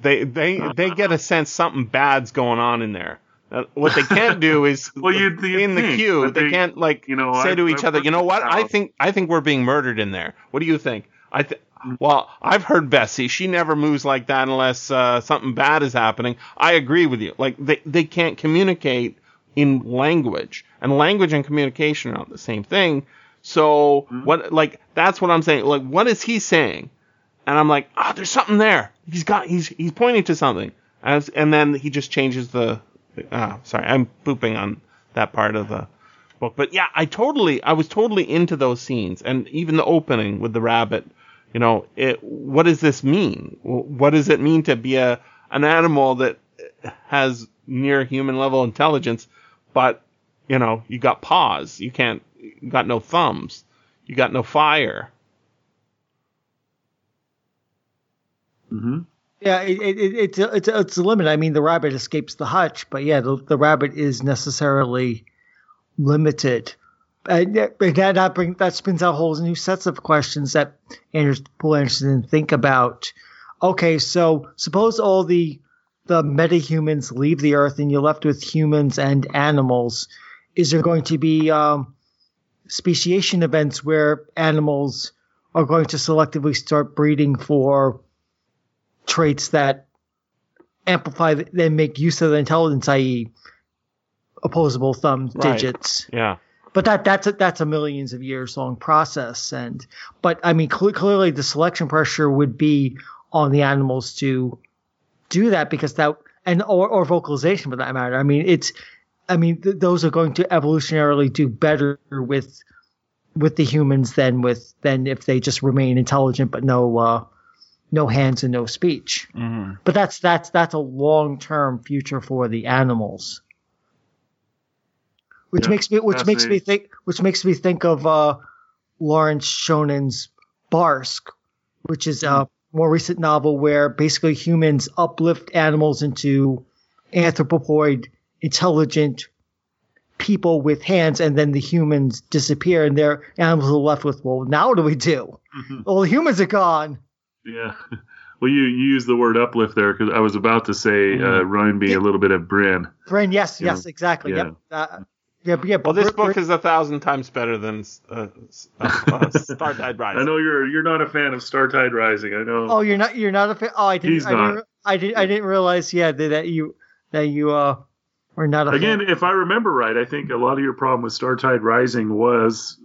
They, they, they get a sense something bad's going on in there. Uh, what they can't do is
Well, you'd- you'd
in the queue. They,
they-
can't like
you know,
say
I-
to each
I
other, you know what? I think I think we're being murdered in there. What do you think? I th- well, I've heard Bessie. She never moves like that unless uh, something bad is happening. I agree with you. Like they they can't communicate in language, and language and communication are not the same thing. So what? Like that's what I'm saying. Like what is he saying? And I'm like, ah, there's something there. He's got he's he's pointing to something. As and then he just changes the. Ah, sorry, I'm pooping on that part of the book. But yeah, I totally, I was totally into those scenes, and even the opening with the rabbit. You know, it. What does this mean? What does it mean to be a an animal that has near human level intelligence, but you know, you got paws, you can't, you got no thumbs, you got no fire.
hmm
Yeah, it, it, it, it's a, it's a, it's a limit. I mean, the rabbit escapes the hutch, but yeah, the, the rabbit is necessarily limited. And that, and that, that, bring, that spins out whole new sets of questions that Anders, Poul Anderson didn't think about. Okay, so suppose all the the metahumans leave the Earth and you're left with humans and animals. Is there going to be um, speciation events where animals are going to selectively start breeding for traits that amplify and make use of the intelligence, i.e., opposable thumb
Right.
digits.
Yeah.
But that that's a, that's a millions of years long process, and but I mean cle clearly the selection pressure would be on the animals to do that because that and or, or vocalization for that matter. I mean it's I mean th- those are going to evolutionarily do better with with the humans than with than if they just remain intelligent but no uh, no hands and no speech.
Mm-hmm.
But that's that's that's a long term future for the animals. Which
Yeah,
makes me which makes me think which makes me think of uh, Lawrence Schoen's Barsk, which is a more recent novel where basically humans uplift animals into anthropoid intelligent people with hands and then the humans disappear and their animals are left with well now what do we do? Well the humans are gone.
Yeah. Well, you, you used the word uplift there because I was about to say uh, remind me a little bit of Brin.
Brin, yes,
Yeah.
yes, exactly.
Yeah.
Yep. Uh, yeah, yeah.
Well, this
Br- Br-
book is a thousand times better than uh, uh, Startide Rising.
I know you're you're not a fan of Startide Rising. I know.
Oh, you're not. You're not a fan. Oh, I didn't.
He's
I didn't. I didn't. I didn't realize. Yeah, that, that you that you uh were not a
Again,
fan.
if I remember right, I think a lot of your problem with Startide Rising was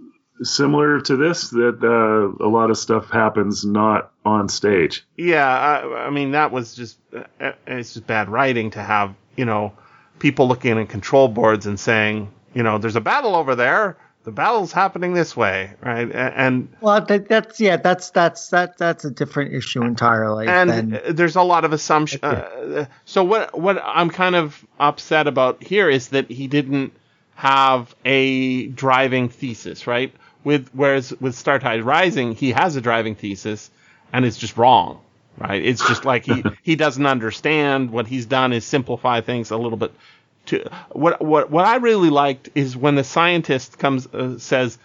similar to this that uh, a lot of stuff happens not on stage.
Yeah, I, I mean that was just uh, it's just bad writing to have you know people looking at control boards and saying you know there's a battle over there, the battle's happening this way, right? And
Well, that, that's yeah. That's that's that that's a different issue entirely.
and
than-
there's a lot of assumption. Uh, so what what I'm kind of upset about here is that he didn't have a driving thesis, right? With whereas with Startide Rising, he has a driving thesis, and it's just wrong, right? It's just like he he doesn't understand. What he's done is simplify things a little bit. To what what what I really liked is when the scientist comes uh, says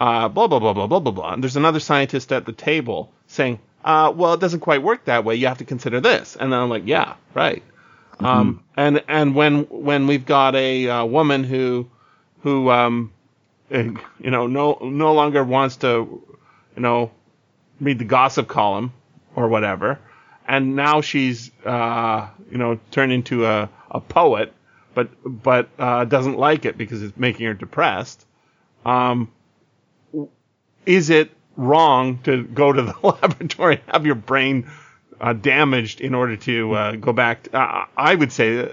uh, blah blah blah blah blah blah blah. And there's another scientist at the table saying, uh, well, it doesn't quite work that way. You have to consider this. And then I'm like, yeah, right. Um, and and when when we've got a uh, woman who who um, eh, you know no no longer wants to you know read the gossip column or whatever, and now she's uh, you know turned into a, a poet, but but uh, doesn't like it because it's making her depressed. Um, is it wrong to go to the laboratory and have your brain uh, damaged in order to uh, go back? To, uh, I would say, uh,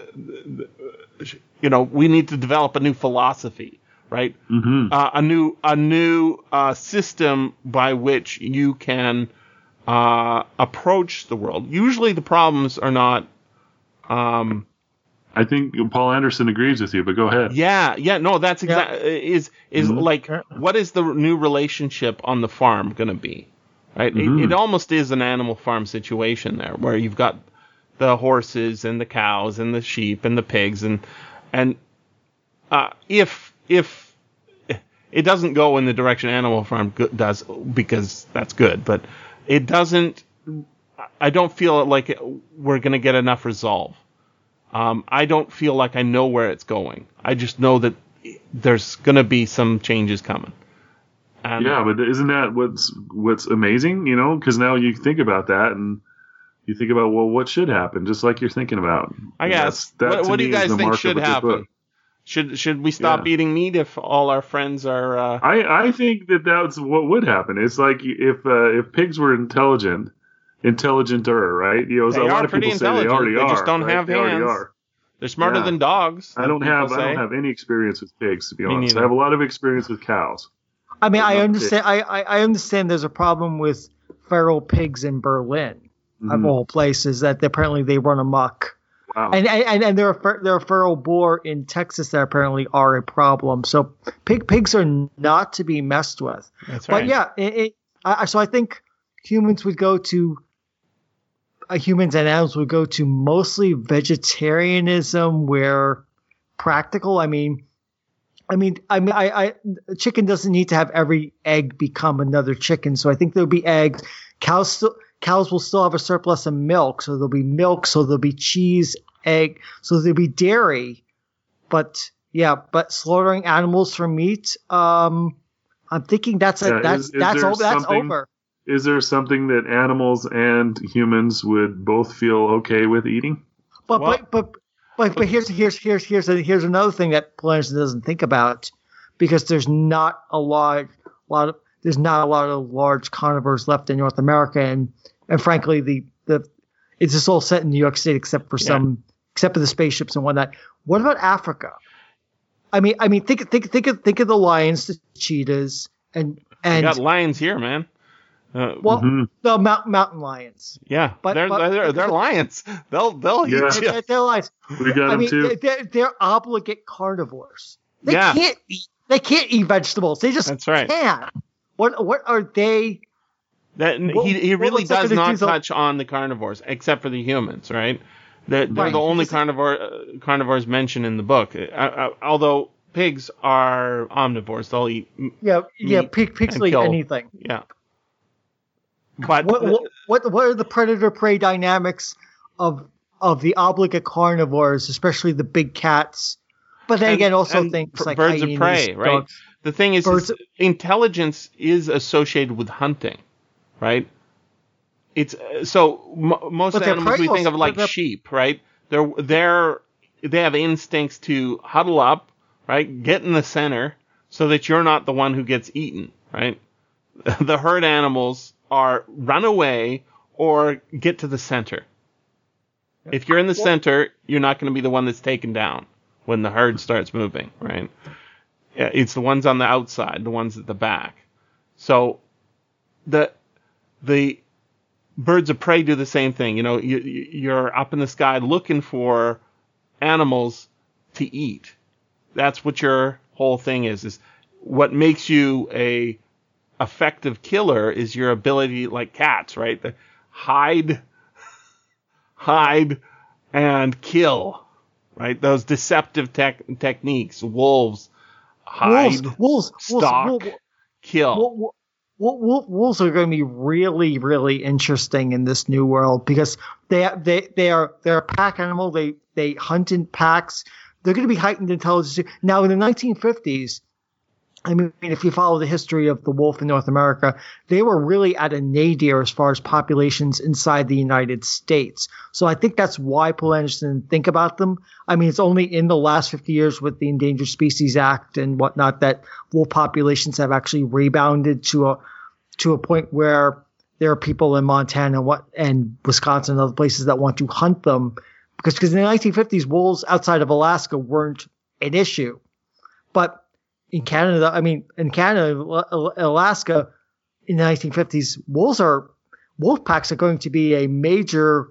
you know, we need to develop a new philosophy, right?
Mm-hmm.
Uh, a new a new uh, system by which you can uh, approach the world. Usually, the problems are not. Um,
I think Poul Anderson agrees with you, but go ahead.
yeah, yeah, no, that's
Yeah.
exactly is is
Mhm.
like what is the new relationship on the farm going to be? Right?
Mhm.
It, it almost is an animal farm situation there, where you've got the horses and the cows and the sheep and the pigs and and uh, if if it doesn't go in the direction Animal Farm does because that's good, but it doesn't. I don't feel like it, we're going to get enough resolve. Um, I don't feel like I know where it's going. I just know that there's going to be some changes coming. And
Yeah, but isn't that what's what's amazing? You know, because now you think about that and you think about well, what should happen, just like you're thinking about.
I guess.
that
What, what do you guys think should happen? Should should we stop
Yeah.
eating meat if all our friends are? Uh,
I I think that that's what would happen. It's like if uh, if pigs were intelligent, intelligenter, right? You know,
They
a lot of people say they already
They
are.
They just don't
right?
have
They already
hands.
are.
they're smarter
Yeah.
than dogs.
I don't
people
have I don't have any experience with pigs to be
Me
honest.
neither.
I have a lot of experience with cows.
I mean, I understand. I, I I understand. There's a problem with feral pigs in Berlin, of
Mhm.
all places, that apparently they run amok.
Wow.
And and and there are there are feral boar in Texas that apparently are a problem. So pig pigs are not to be messed with.
That's right.
But yeah, it, it, I, I- so I think humans would go to humans and animals would go to mostly vegetarianism where practical. I mean, I mean, I mean, I, I a chicken doesn't need to have every egg become another chicken. So I think there'll be eggs. Cows still cows will still have a surplus of milk, so there'll be milk, so there'll be cheese, egg, so there'll be dairy. But yeah, but slaughtering animals for meat, um, I'm thinking that's a,
Yeah,
that's
is- is
that's over. That's over.
Is there something that animals and humans would both feel okay with eating?
But
Well-
but but but but here's here's here's here's here's another thing that Polanski doesn't think about because there's not a lot lot of there's not a lot of large carnivores left in North America and and frankly the the it's just all set in New York State except for
Yeah.
some except for the spaceships and whatnot. What about Africa? I mean I mean think think think of think of the lions, the cheetahs, and
we
and
got lions here, man. Uh,
well
Mhm.
the mountain mountain lions.
yeah,
but-
they're,
but-
they're they're lions. They'll they'll
Yeah.
eat you.
They're, they're lions.
We got
I
them
mean,
too.
they're, they're, they're obligate carnivores. They
Yeah.
can't eat. They can't eat vegetables. They just
That's right.
can't. What what are they?
That
What-
he he really
looks like
does not
do
touch on the carnivores except for the humans, right? They're, they're
Right.
the only
Because-
carnivore uh, carnivores mentioned in the book. Uh, uh, although pigs are omnivores, they'll eat.
Yeah, yeah.
Meat
Pig, pigs will eat
kill.
anything.
Yeah. But
What, what what what are the predator prey dynamics of of the obligate carnivores, especially the big cats? But then
And-
again, also things like
birds of prey, right?
dogs.
the thing is, is intelligence is associated with hunting, right? It's uh, so m- most animals we think of like sheep, right? They're they're they have instincts to huddle up, right? Get in the center so that you're not the one who gets eaten, right? the herd animals are run away or get to the center. If you're in the center, you're not going to be the one that's taken down when the herd starts moving, right? It's the ones on the outside, the ones at the back. So the the birds of prey do the same thing. You know, you, you- you're up in the sky looking for animals to eat. That's what your whole thing is. Is what makes you a effective killer is your ability, like cats, right? To hide, hide, and kill. Right? Those deceptive tech techniques. Wolves hide,
wolves, wolves, wolves,
stalk,
wolves,
kill.
Wo- wo- wolves are going to be really, really interesting in this new world because they they they are they're a pack animal. They they hunt in packs. They're going to be heightened intelligence. Now, in the 1950s, I mean, if you follow the history of the wolf in North America, they were really at a nadir as far as populations inside the United States. So I think that's why Poul Anderson think about them. I mean, it's only in the last 50 years with the Endangered Species Act and whatnot that wolf populations have actually rebounded to a to a point where there are people in Montana and what and Wisconsin and other places that want to hunt them because because in the 1950s wolves outside of Alaska weren't an issue, but in Canada, I mean, in Canada, Alaska, in the 1950s, wolves are wolf packs are going to be a major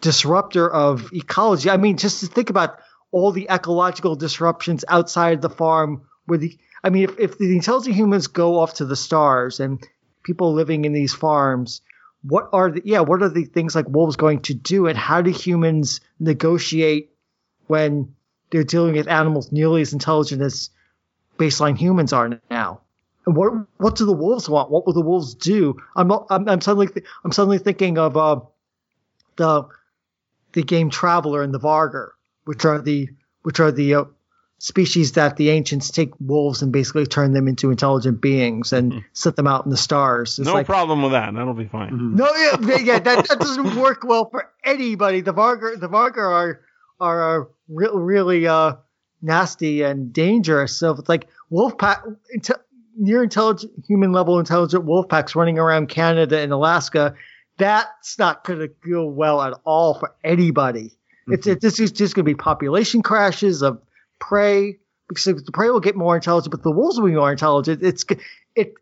disruptor of ecology. I mean, just to think about all the ecological disruptions outside the farm, where the I mean, if, if the intelligent humans go off to the stars and people living in these farms, what are the yeah, what are the things like wolves going to do, and how do humans negotiate when they're dealing with animals nearly as intelligent as baseline humans are now. And what what do the wolves want? What will the wolves do? I'm I'm, I'm suddenly I'm suddenly thinking of uh, the the game Traveller and the Vargr, which are the which are the uh, species that the ancients take wolves and basically turn them into intelligent beings and mm-hmm. set them out in the stars.
It's no like, problem with that. That'll be fine.
Mm-hmm. No, yeah, yeah, that, that doesn't work well for anybody. The Vargr, the Vargr are are uh, re- really uh, nasty and dangerous. So it's like wolf pack, near intelligent, human level intelligent wolf packs running around Canada and Alaska. That's not going to go well at all for anybody. Mm-hmm. It's, it's just, just going to be population crashes of prey because the prey will get more intelligent, but the wolves will be more intelligent. It's it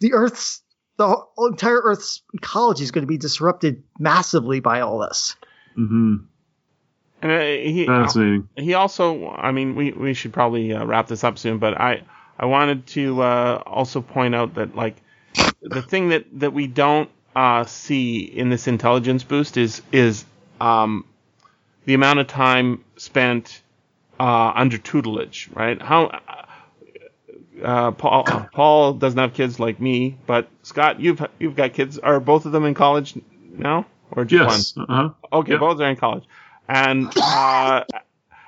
the Earth's the entire Earth's ecology is going to be disrupted massively by all this.
Mm-hmm.
And uh, he
Fascinating.
he also, I mean, we we should probably uh, wrap this up soon, but I I wanted to uh, also point out that like the thing that that we don't uh, see in this intelligence boost is is um, the amount of time spent uh, under tutelage, right? How uh, Paul Paul doesn't have kids like me, but Scott, you've you've got kids. Are both of them in college now, or just
yes. one? Uh-huh.
Okay, both are in college and uh,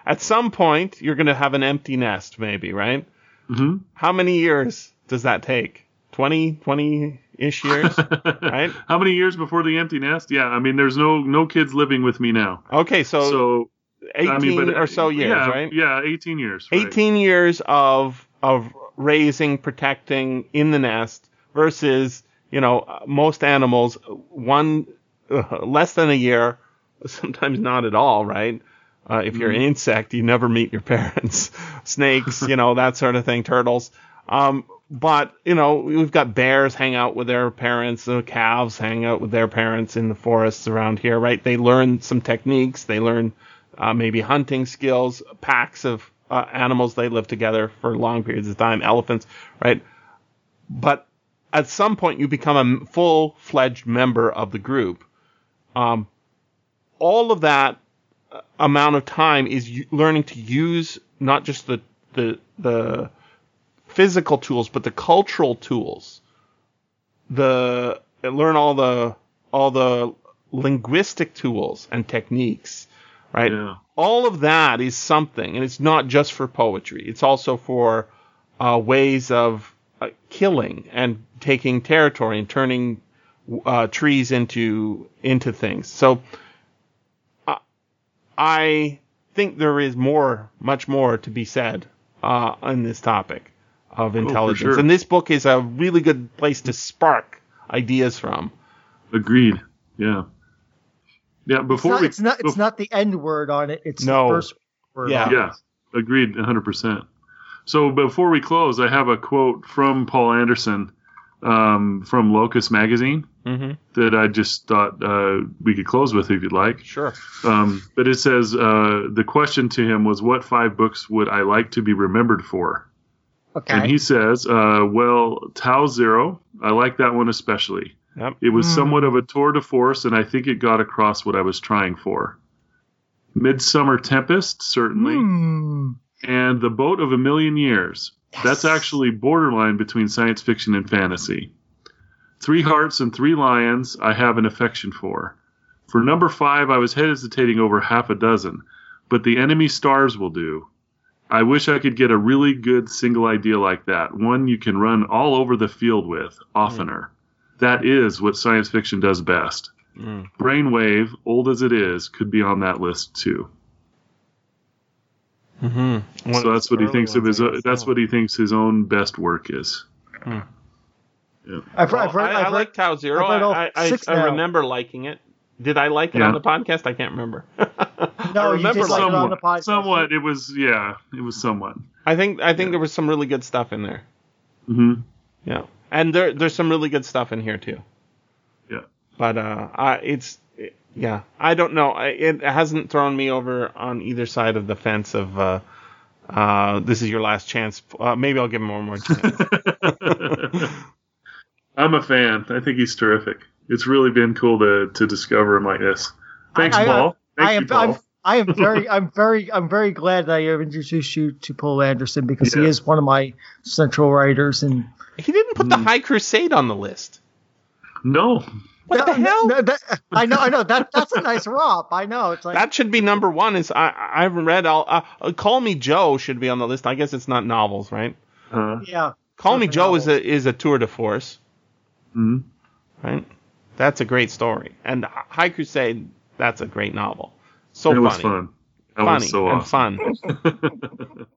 at some point you're going to have an empty nest, maybe, right?
Mm-hmm.
How many years does that take? 20, 20 ish years, right?
How many years before the empty nest? Yeah, I mean, there's no no kids living with me now.
Okay, so
so
18 I mean, but, or so years,
yeah,
right?
Yeah, 18 years.
Right. 18 years of of raising, protecting in the nest versus you know most animals one uh, less than a year sometimes not at all, right? Uh, if you're an mm-hmm. insect, you never meet your parents. Snakes, you know, that sort of thing, turtles. Um, but, you know, we've got bears hang out with their parents, the calves hang out with their parents in the forests around here, right? They learn some techniques, they learn uh, maybe hunting skills, packs of uh, animals, they live together for long periods of time, elephants, right? But at some point, you become a full fledged member of the group. Um, all of that amount of time is learning to use not just the the the physical tools but the cultural tools. The learn all the all the linguistic tools and techniques right?
Yeah.
all of that is something and it's not just for poetry. It's also for uh, ways of uh, killing and taking territory and turning uh, trees into into things. So I think there is more, much more to be said uh, on this topic of oh, intelligence. Oh, sure. And this book is a really good place to spark ideas from.
Agreed. Yeah. Yeah. Before
it's not, we, it's not, it's not the end word on it. It's
no.
the first word.
Yeah.
Yeah. Agreed. 100%. So before we close, I have a quote from Poul Anderson um, from Locus Magazine
mm-hmm.
that I just thought uh, we could close with if you'd like.
Sure.
Um, but it says uh, the question to him was, "What five books would I like to be remembered for?"
Okay.
And he says, uh, "Well, Tau Zero. I like that one especially.
Yep.
It was
mm.
somewhat of a tour de force, and I think it got across what I was trying for." Midsummer Tempest, certainly.
Mm.
and The Boat of a Million Years. That's actually borderline between science fiction and fantasy. Three Hearts and Three Lions, I have an affection for. For number five, I was hesitating over half a dozen, but The Enemy Stars will do. I wish I could get a really good single idea like that, one you can run all over the field with, oftener. That is what science fiction does best.
Mm.
Brainwave, old as it is, could be on that list too.
Mm-hmm.
so that's what he thinks of his. That's what he thinks his own best work is.
I've, I've
Well, I,
I've
I
heard-
like Tau Zero.
I've read all
I, I, I remember liking it. Did I like it
Yeah.
on the podcast? I can't remember.
No,
I
you did
remember
like it on the podcast.
somewhat. It was yeah. It was somewhat.
I think I think there was some really good stuff in there.
hmm
Yeah, and there there's some really good stuff in here too.
Yeah.
But uh, I, it's yeah, I don't know. I, it hasn't thrown me over on either side of the fence of uh, uh, this is your last chance. Uh, maybe I'll give him one more chance.
I'm a fan. I think he's terrific. It's really been cool to to discover him like this. Thanks,
I- I-
Paul. Thank
I
you,
am,
Paul.
I'm, I am very, I'm very, I'm very glad that I have introduced you to Poul Anderson because he is one of my central writers. And
he didn't put the High Crusade on the list.
no,
What the hell?
no, that- I know, I know that that's a nice romp. I know it's like
That should be number one. Is I I've read all. Uh, uh, Call Me Joe should be on the list. I guess it's not novels, right?
uh,
yeah.
Call Me
Nothing
Joe is a is a tour de force,
mhm.
right? That's a great story. And High Crusade, that's a great novel. So
it
funny,
was fun. That
funny
was so
and
awesome.
fun.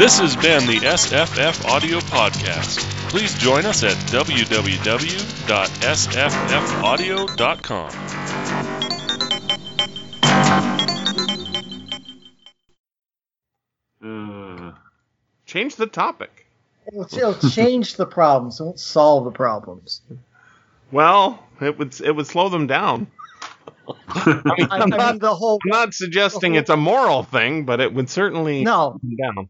This has been the SFF Audio Podcast. Please join us at www.sffaudio.com.
Change the topic.
It'll, it'll change the problems. It won't solve the problems.
Well, it would it would slow them down. I mean,
I,
I'm,
I
not,
mean, the whole
I'm not suggesting it's a moral thing, but it would certainly
no,
slow them down.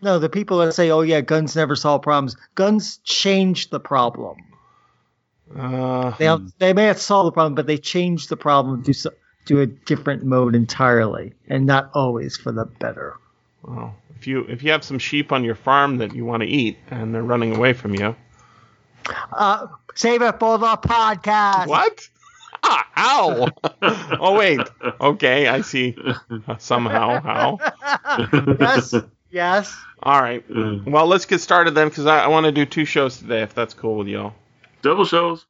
no. The people that say, "Oh yeah, guns never solve problems," guns change the problem.
Uh,
They they may not solve the problem, but they change the problem to so- to a different mode entirely, and not always for the better.
Well, if you if you have some sheep on your farm that you want to eat and they're running away from you,
Uh, save it for the podcast.
what? Ah, ow! oh wait. Okay, I see. Somehow, how?
Yes, yes.
All right.
uh,
Well, let's get started then, because I, I want to do two shows today, if that's cool with y'all.
double shows.